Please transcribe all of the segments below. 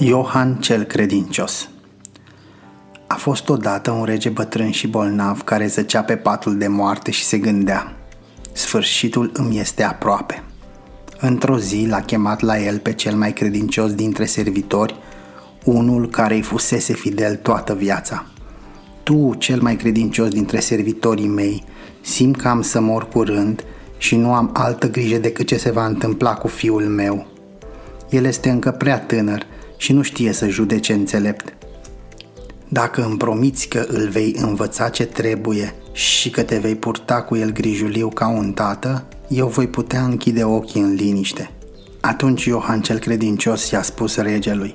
Iohan cel credincios A fost odată un rege bătrân și bolnav care zăcea pe patul de moarte și se gândea Sfârșitul îmi este aproape. Într-o zi l-a chemat la el pe cel mai credincios dintre servitori, unul care îi fusese fidel toată viața. Tu, cel mai credincios dintre servitorii mei, simt că am să mor curând și nu am altă grijă decât ce se va întâmpla cu fiul meu. El este încă prea tânăr și nu știe să judece înțelept. Dacă îmi promiți că îl vei învăța ce trebuie și că te vei purta cu el grijuliu ca un tată, eu voi putea închide ochii în liniște. Atunci Iohan cel credincios i-a spus regelui,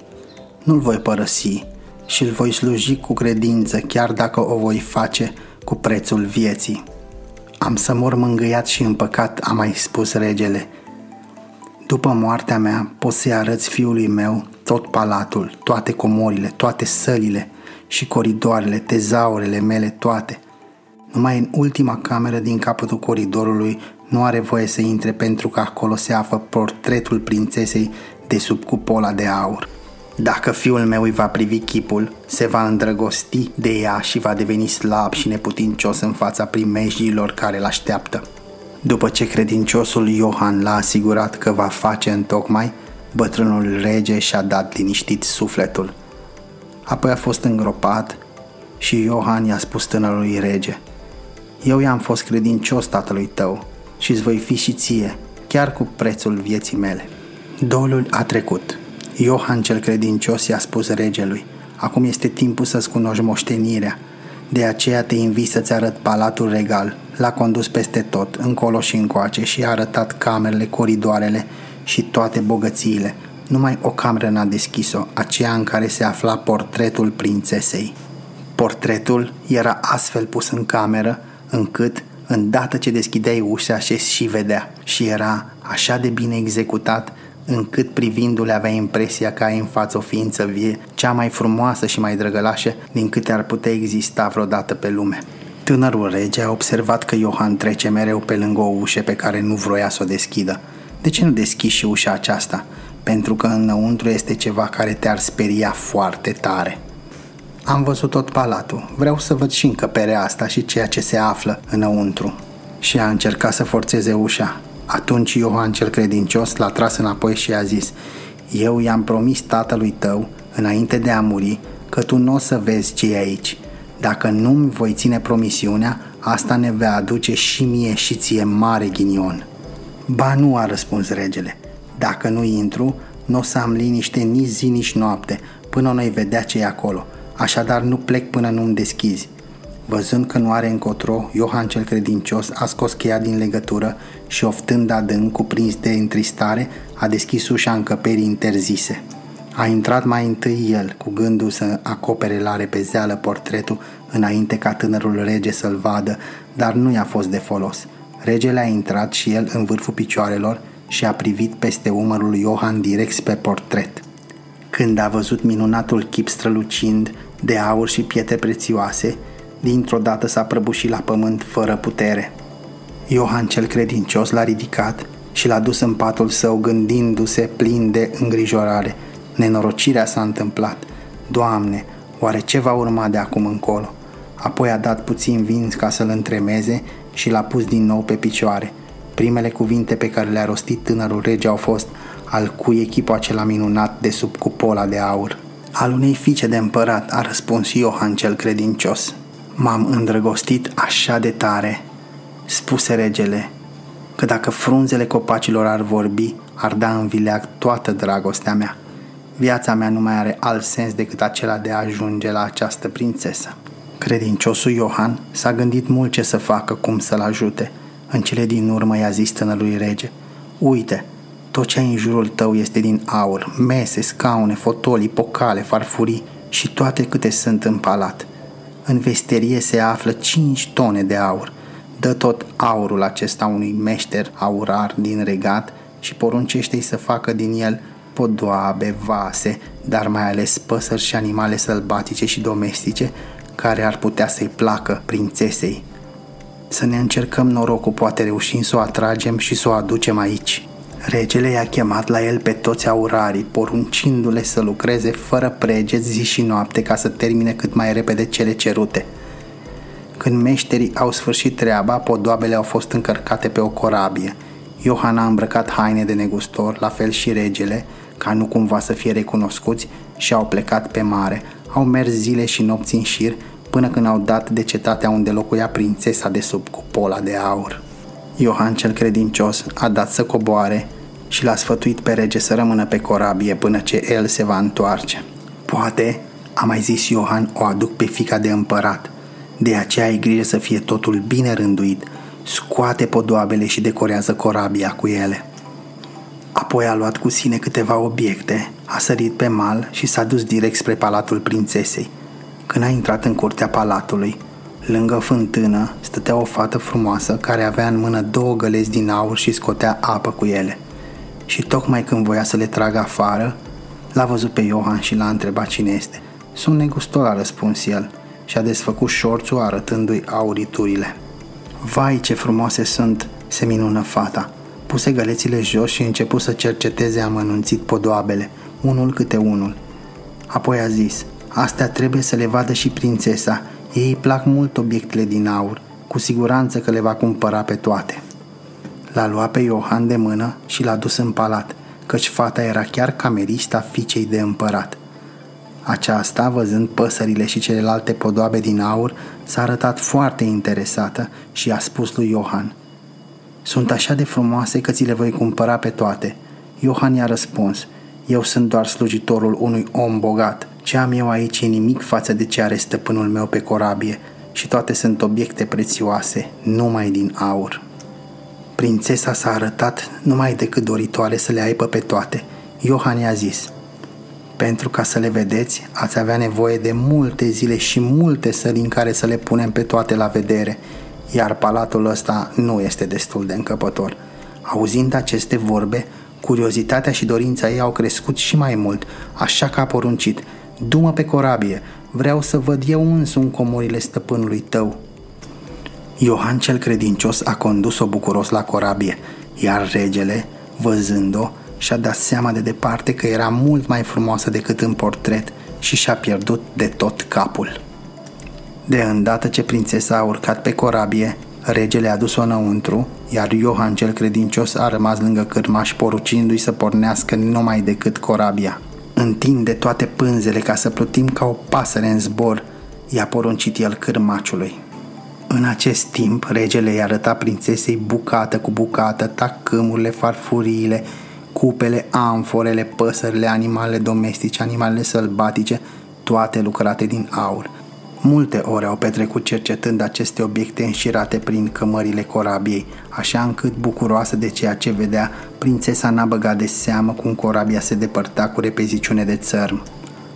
nu-l voi părăsi și îl voi sluji cu credință chiar dacă o voi face cu prețul vieții. Am să mor mângâiat și împăcat, a mai spus regele. După moartea mea poți să-i arăți fiului meu tot palatul, toate comorile, toate sălile și coridoarele, tezaurele mele toate. Numai în ultima cameră din capătul coridorului nu are voie să intre pentru că acolo se află portretul prințesei de sub cupola de aur. Dacă fiul meu îi va privi chipul, se va îndrăgosti de ea și va deveni slab și neputincios în fața primejiilor care îl așteaptă. După ce credinciosul Iohan l-a asigurat că va face în tocmai, bătrânul rege și-a dat liniștit sufletul. Apoi a fost îngropat și Iohan i-a spus tânărului rege, Eu i-am fost credincios tatălui tău și îți voi fi și ție, chiar cu prețul vieții mele. Dolul a trecut. Iohan cel credincios i-a spus regelui, acum este timpul să-ți cunoști moștenirea, de aceea te invit să-ți arăt palatul regal. L-a condus peste tot, încolo și încoace și a arătat camerele, coridoarele și toate bogățiile. Numai o cameră n-a deschis-o, aceea în care se afla portretul prințesei. Portretul era astfel pus în cameră, încât, îndată ce deschideai ușa, și vedea și era așa de bine executat încât privindu-le avea impresia că ai în față o ființă vie, cea mai frumoasă și mai drăgălașă din câte ar putea exista vreodată pe lume. Tânărul rege a observat că Johan trece mereu pe lângă o ușă pe care nu vroia să o deschidă. De ce nu deschizi și ușa aceasta? Pentru că înăuntru este ceva care te-ar speria foarte tare. Am văzut tot palatul. Vreau să văd și încăperea asta și ceea ce se află înăuntru. Și a încercat să forțeze ușa. Atunci Ioan cel credincios l-a tras înapoi și a zis, Eu i-am promis tatălui tău, înainte de a muri, că tu nu o să vezi ce e aici. Dacă nu-mi voi ține promisiunea, asta ne va aduce și mie și ție mare ghinion. Ba nu, a răspuns regele. Dacă nu intru, nu o să am liniște nici zi, nici noapte, până nu-i vedea ce e acolo. Așadar nu plec până nu-mi deschizi. Văzând că nu are încotro, Iohan cel credincios a scos cheia din legătură și oftând adânc, cuprins de întristare, a deschis ușa încăperii interzise. A intrat mai întâi el, cu gândul să acopere la repezeală portretul înainte ca tânărul rege să-l vadă, dar nu i-a fost de folos. Regele a intrat și el în vârful picioarelor și a privit peste umărul lui Iohan direct pe portret. Când a văzut minunatul chip strălucind de aur și pietre prețioase, dintr-o dată s-a prăbușit la pământ fără putere. Iohan cel credincios l-a ridicat și l-a dus în patul său gândindu-se plin de îngrijorare. Nenorocirea s-a întâmplat. Doamne, oare ce va urma de acum încolo? Apoi a dat puțin vin ca să-l întremeze și l-a pus din nou pe picioare. Primele cuvinte pe care le-a rostit tânărul rege au fost al cui echipul acela minunat de sub cupola de aur. Al unei fiice de împărat, a răspuns Iohan cel credincios. M-am îndrăgostit așa de tare, spuse regele, că dacă frunzele copacilor ar vorbi, ar da în vileag toată dragostea mea. Viața mea nu mai are alt sens decât acela de a ajunge la această prințesă. Credinciosul Iohan s-a gândit mult ce să facă, cum să-l ajute. În cele din urmă i-a zis tânărului rege, Uite, tot ce ai în jurul tău este din aur, mese, scaune, fotolii, pocale, farfurii și toate câte sunt în palat. În vesterie se află 5 tone de aur. Dă tot aurul acesta unui meșter aurar din regat și poruncește-i să facă din el podoabe, vase, dar mai ales păsări și animale sălbatice și domestice care ar putea să-i placă prințesei. Să ne încercăm norocul, poate reușim să o atragem și să o aducem aici. Regele i-a chemat la el pe toți aurarii, poruncindu-le să lucreze fără preget zi și noapte ca să termine cât mai repede cele cerute. Când meșterii au sfârșit treaba, podoabele au fost încărcate pe o corabie. Iohan a îmbrăcat haine de negustor, la fel și regele, ca nu cumva să fie recunoscuți, și au plecat pe mare. Au mers zile și nopți în șir, până când au dat de cetatea unde locuia prințesa de sub cupola de aur. Iohan cel credincios a dat să coboare și l-a sfătuit pe rege să rămână pe corabie până ce el se va întoarce. Poate, a mai zis Iohan, o aduc pe fica de împărat. De aceea ai grijă să fie totul bine rânduit. Scoate podoabele și decorează corabia cu ele. Apoi a luat cu sine câteva obiecte, a sărit pe mal și s-a dus direct spre palatul prințesei. Când a intrat în curtea palatului, Lângă fântână stătea o fată frumoasă care avea în mână două gălezi din aur și scotea apă cu ele. Și tocmai când voia să le tragă afară, l-a văzut pe Iohan și l-a întrebat cine este. Sunt negustor, a răspuns el și a desfăcut șorțul arătându-i auriturile. Vai, ce frumoase sunt, se minună fata. Puse gălețile jos și început să cerceteze amănunțit podoabele, unul câte unul. Apoi a zis, astea trebuie să le vadă și prințesa ei îi plac mult obiectele din aur, cu siguranță că le va cumpăra pe toate. L-a luat pe Iohan de mână și l-a dus în palat, căci fata era chiar camerista fiicei de împărat. Aceasta, văzând păsările și celelalte podoabe din aur, s-a arătat foarte interesată și a spus lui Iohan Sunt așa de frumoase că ți le voi cumpăra pe toate. Iohan i-a răspuns Eu sunt doar slujitorul unui om bogat ce am eu aici e nimic față de ce are stăpânul meu pe corabie și toate sunt obiecte prețioase, numai din aur. Prințesa s-a arătat numai decât doritoare să le aibă pe toate. Iohan i-a zis, pentru ca să le vedeți, ați avea nevoie de multe zile și multe săli în care să le punem pe toate la vedere, iar palatul ăsta nu este destul de încăpător. Auzind aceste vorbe, curiozitatea și dorința ei au crescut și mai mult, așa că a poruncit – Du-mă pe corabie, vreau să văd eu însumi comorile stăpânului tău. Iohan cel credincios a condus-o bucuros la corabie, iar regele, văzând-o, și-a dat seama de departe că era mult mai frumoasă decât în portret și și-a pierdut de tot capul. De îndată ce prințesa a urcat pe corabie, regele a dus-o înăuntru, iar Iohan cel credincios a rămas lângă cârmaș porucindu-i să pornească numai decât corabia. Întinde toate pânzele ca să plutim ca o pasăre în zbor, i-a poruncit el cârmaciului. În acest timp, regele i-a arătat prințesei bucată cu bucată tacâmurile, farfuriile, cupele, amforele, păsările, animalele domestice, animalele sălbatice, toate lucrate din aur – Multe ore au petrecut cercetând aceste obiecte înșirate prin cămările corabiei, așa încât, bucuroasă de ceea ce vedea, prințesa n-a băgat de seamă cum corabia se depărta cu repeziciune de țărm.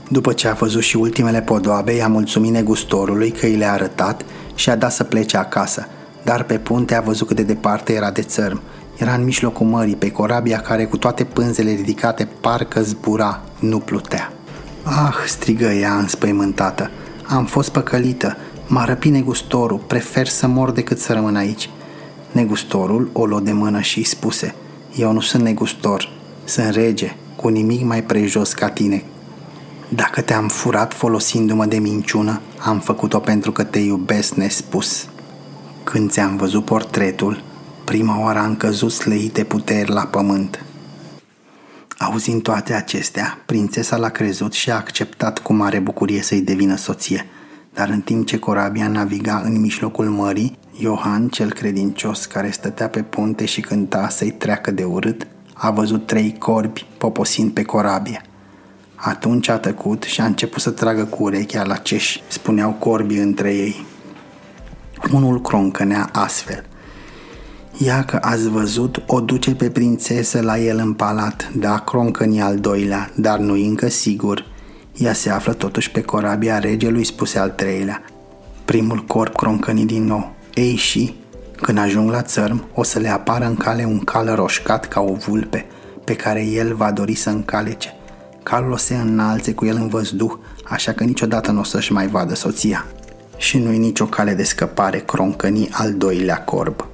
După ce a văzut și ultimele podoabe, i-a mulțumit negustorului că i le-a arătat și a dat să plece acasă, dar pe punte a văzut cât de departe era de țărm. Era în mijlocul mării, pe corabia care cu toate pânzele ridicate parcă zbura, nu plutea. Ah, strigă ea înspăimântată, am fost păcălită, m-a răpit negustorul, prefer să mor decât să rămân aici. Negustorul o luă de mână și spuse, eu nu sunt negustor, sunt rege, cu nimic mai prejos ca tine. Dacă te-am furat folosindu-mă de minciună, am făcut-o pentru că te iubesc nespus. Când ți-am văzut portretul, prima oară am căzut slăite puteri la pământ. Auzind toate acestea, prințesa l-a crezut și a acceptat cu mare bucurie să-i devină soție. Dar în timp ce corabia naviga în mijlocul mării, Iohan, cel credincios care stătea pe punte și cânta să-i treacă de urât, a văzut trei corbi poposind pe corabie. Atunci a tăcut și a început să tragă cu urechea la ceși, spuneau corbii între ei. Unul croncănea astfel – Ia că ați văzut, o duce pe prințesă la el în palat, da croncăni al doilea, dar nu încă sigur. Ea se află totuși pe corabia regelui, spuse al treilea. Primul corp croncăni din nou. Ei și, când ajung la țărm, o să le apară în cale un cal roșcat ca o vulpe, pe care el va dori să încalece. Calul o se înalțe cu el în văzduh, așa că niciodată nu o să-și mai vadă soția. Și nu-i nicio cale de scăpare croncăni al doilea corb.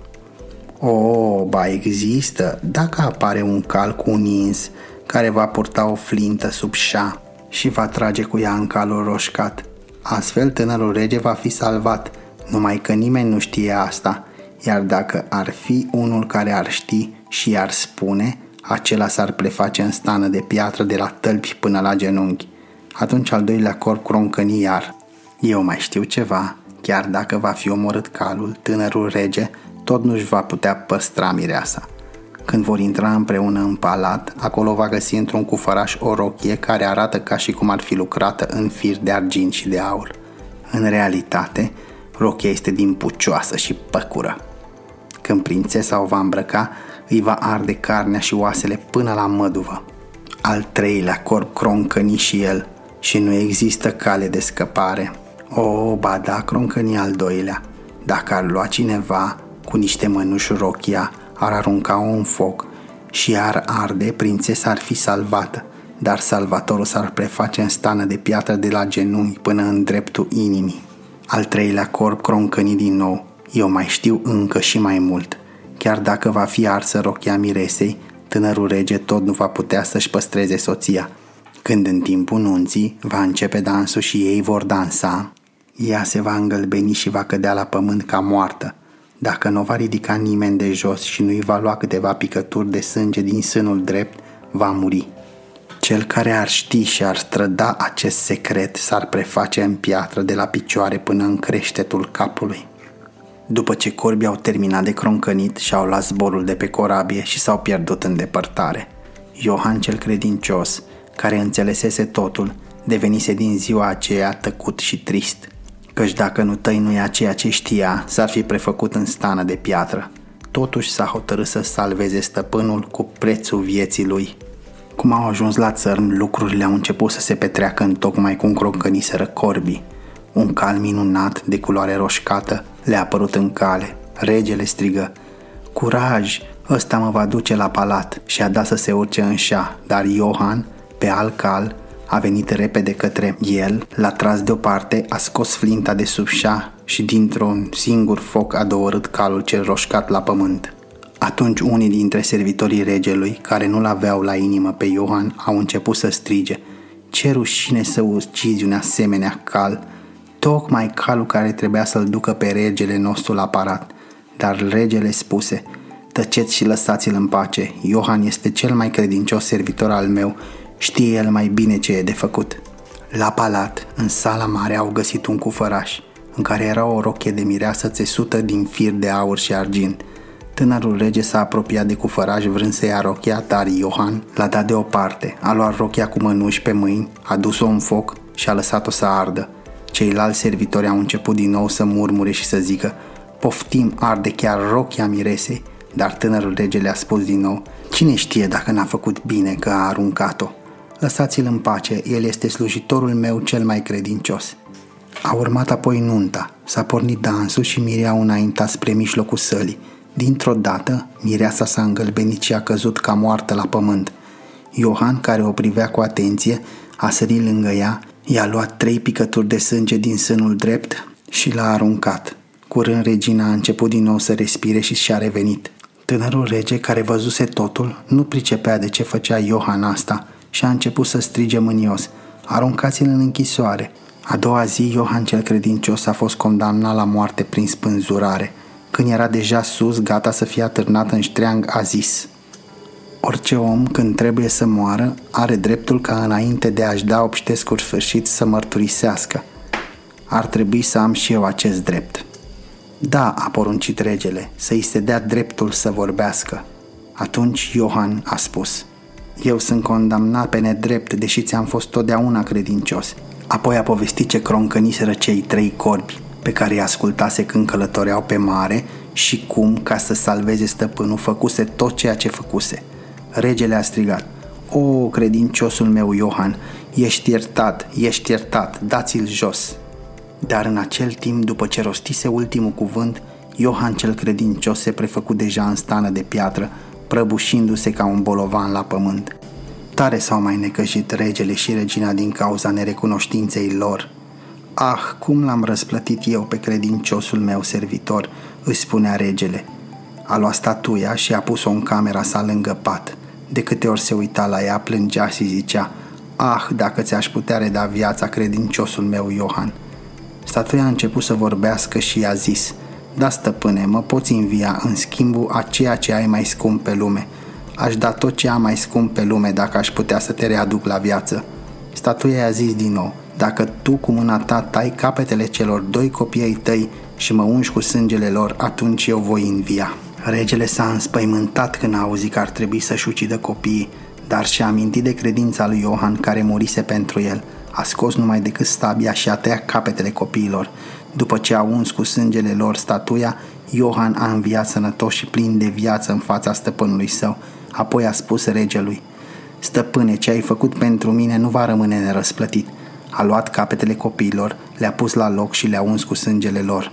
O, ba există, dacă apare un cal cu un ins care va purta o flintă sub șa și va trage cu ea în calul roșcat. Astfel tânărul rege va fi salvat, numai că nimeni nu știe asta, iar dacă ar fi unul care ar ști și ar spune, acela s-ar preface în stană de piatră de la tălpi până la genunchi. Atunci al doilea corp croncăni iar. Eu mai știu ceva, chiar dacă va fi omorât calul, tânărul rege tot nu-și va putea păstra mireasa. Când vor intra împreună în palat, acolo va găsi într-un cufăraș o rochie care arată ca și cum ar fi lucrată în fir de argint și de aur. În realitate, rochia este din pucioasă și păcură. Când prințesa o va îmbrăca, îi va arde carnea și oasele până la măduvă. Al treilea corp croncăni și el și nu există cale de scăpare. O, ba da, croncăni al doilea. Dacă ar lua cineva cu niște mănuși rochia, ar arunca-o în foc și ar arde, prințesa ar fi salvată, dar salvatorul s-ar preface în stană de piatră de la genunchi până în dreptul inimii. Al treilea corp croncăni din nou. Eu mai știu încă și mai mult. Chiar dacă va fi arsă rochia miresei, tânărul rege tot nu va putea să-și păstreze soția. Când în timpul nunții va începe dansul și ei vor dansa, ea se va îngălbeni și va cădea la pământ ca moartă. Dacă nu va ridica nimeni de jos și nu-i va lua câteva picături de sânge din sânul drept, va muri. Cel care ar ști și ar străda acest secret s-ar preface în piatră de la picioare până în creștetul capului. După ce corbii au terminat de croncănit și-au luat zborul de pe corabie și s-au pierdut în depărtare. Iohan cel credincios, care înțelesese totul, devenise din ziua aceea tăcut și trist, căci dacă nu tăinuia ceea ce știa, s-ar fi prefăcut în stană de piatră. Totuși s-a hotărât să salveze stăpânul cu prețul vieții lui. Cum au ajuns la țărm, lucrurile au început să se petreacă în tocmai cum croncăniseră corbii. Un cal minunat de culoare roșcată le-a apărut în cale. Regele strigă, Curaj, ăsta mă va duce la palat și a dat să se urce în șa, dar Iohan, pe al cal, a venit repede către el, l-a tras deoparte, a scos flinta de sub șa și dintr-un singur foc a doorât calul cel roșcat la pământ. Atunci unii dintre servitorii regelui, care nu-l aveau la inimă pe Iohan, au început să strige Ce rușine să ucizi un asemenea cal tocmai calul care trebuia să-l ducă pe regele nostru la parat. Dar regele spuse, tăceți și lăsați-l în pace, Iohan este cel mai credincios servitor al meu, știe el mai bine ce e de făcut. La palat, în sala mare, au găsit un cufăraș, în care era o rochie de mireasă țesută din fir de aur și argint. Tânărul rege s-a apropiat de cufăraș vrând să ia rochia, dar Iohan l-a dat deoparte, a luat rochia cu mănuși pe mâini, a dus-o în foc și a lăsat-o să ardă. Ceilalți servitori au început din nou să murmure și să zică Poftim, arde chiar rochia miresei, dar tânărul rege le-a spus din nou Cine știe dacă n-a făcut bine că a aruncat-o? Lăsați-l în pace, el este slujitorul meu cel mai credincios. A urmat apoi nunta, s-a pornit dansul și Mirea înaintat spre mijlocul sălii. Dintr-o dată, Mireasa s-a îngălbenit și a căzut ca moartă la pământ. Iohan, care o privea cu atenție, a sărit lângă ea I-a luat trei picături de sânge din sânul drept și l-a aruncat. Curând regina a început din nou să respire și și-a revenit. Tânărul rege, care văzuse totul, nu pricepea de ce făcea Iohan asta și a început să strige mânios. Aruncați-l în închisoare. A doua zi, Iohan cel credincios a fost condamnat la moarte prin spânzurare. Când era deja sus, gata să fie atârnat în ștreang, a zis – Orice om, când trebuie să moară, are dreptul ca înainte de a-și da obștescul sfârșit să mărturisească. Ar trebui să am și eu acest drept. Da, a poruncit regele, să-i se dea dreptul să vorbească. Atunci Iohan a spus, Eu sunt condamnat pe nedrept, deși ți-am fost totdeauna credincios. Apoi a povestit ce croncăniseră cei trei corbi pe care îi ascultase când călătoreau pe mare și cum, ca să salveze stăpânul, făcuse tot ceea ce făcuse – Regele a strigat, O, credinciosul meu Iohan, ești iertat, ești iertat, dați-l jos. Dar în acel timp, după ce rostise ultimul cuvânt, Iohan cel credincios se prefăcu deja în stană de piatră, prăbușindu-se ca un bolovan la pământ. Tare s-au mai necăjit regele și regina din cauza nerecunoștinței lor. Ah, cum l-am răsplătit eu pe credinciosul meu servitor, își spunea regele. A luat statuia și a pus-o în camera sa lângă pat. De câte ori se uita la ea, plângea și zicea Ah, dacă ți-aș putea reda viața credinciosul meu Iohan. Statuia a început să vorbească și i-a zis Da, stăpâne, mă poți învia în schimbul a ceea ce ai mai scump pe lume. Aș da tot ce am mai scump pe lume dacă aș putea să te readuc la viață. Statuia i-a zis din nou Dacă tu cu mâna ta tai capetele celor doi copii ai tăi și mă ungi cu sângele lor, atunci eu voi învia. Regele s-a înspăimântat când a auzit că ar trebui să-și ucidă copiii, dar și-a amintit de credința lui Iohan care murise pentru el. A scos numai decât stabia și a tăiat capetele copiilor. După ce a uns cu sângele lor statuia, Iohan a înviat sănătos și plin de viață în fața stăpânului său. Apoi a spus regelui, Stăpâne, ce ai făcut pentru mine nu va rămâne nerăsplătit. A luat capetele copiilor, le-a pus la loc și le-a uns cu sângele lor.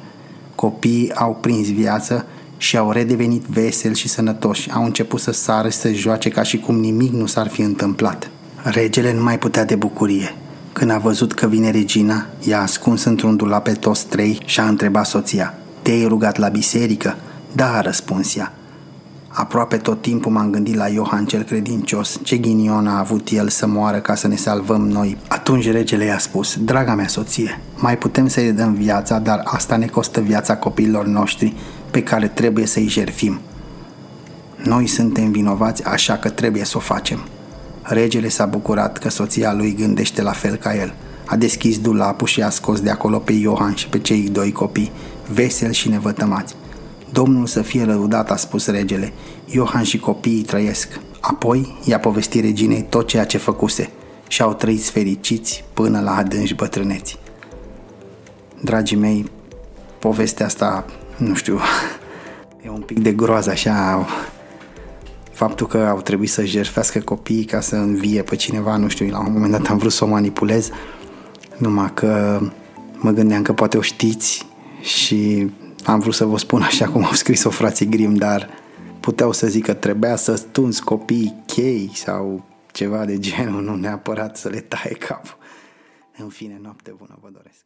Copiii au prins viață și au redevenit veseli și sănătoși, au început să sară și să joace ca și cum nimic nu s-ar fi întâmplat. Regele nu mai putea de bucurie. Când a văzut că vine regina, i-a ascuns într-un dulap pe toți trei și a întrebat soția, Te-ai rugat la biserică?" Da, a răspuns ea. Aproape tot timpul m-am gândit la Iohan cel credincios, ce ghinion a avut el să moară ca să ne salvăm noi. Atunci regele i-a spus, draga mea soție, mai putem să-i dăm viața, dar asta ne costă viața copiilor noștri pe care trebuie să-i jerfim. Noi suntem vinovați, așa că trebuie să o facem. Regele s-a bucurat că soția lui gândește la fel ca el. A deschis dulapul și a scos de acolo pe Iohan și pe cei doi copii, veseli și nevătămați. Domnul să fie lăudat, a spus regele. Iohan și copiii trăiesc. Apoi i-a povestit reginei tot ceea ce făcuse și au trăit fericiți până la adânci bătrâneți. Dragii mei, povestea asta, nu știu, e un pic de groază așa, faptul că au trebuit să jertfească copiii ca să învie pe cineva, nu știu, la un moment dat am vrut să o manipulez, numai că mă gândeam că poate o știți și am vrut să vă spun așa cum au scris-o frații Grim, dar puteau să zic că trebuia să stunzi copiii chei sau ceva de genul, nu neapărat să le taie capul. În fine, noapte bună vă doresc.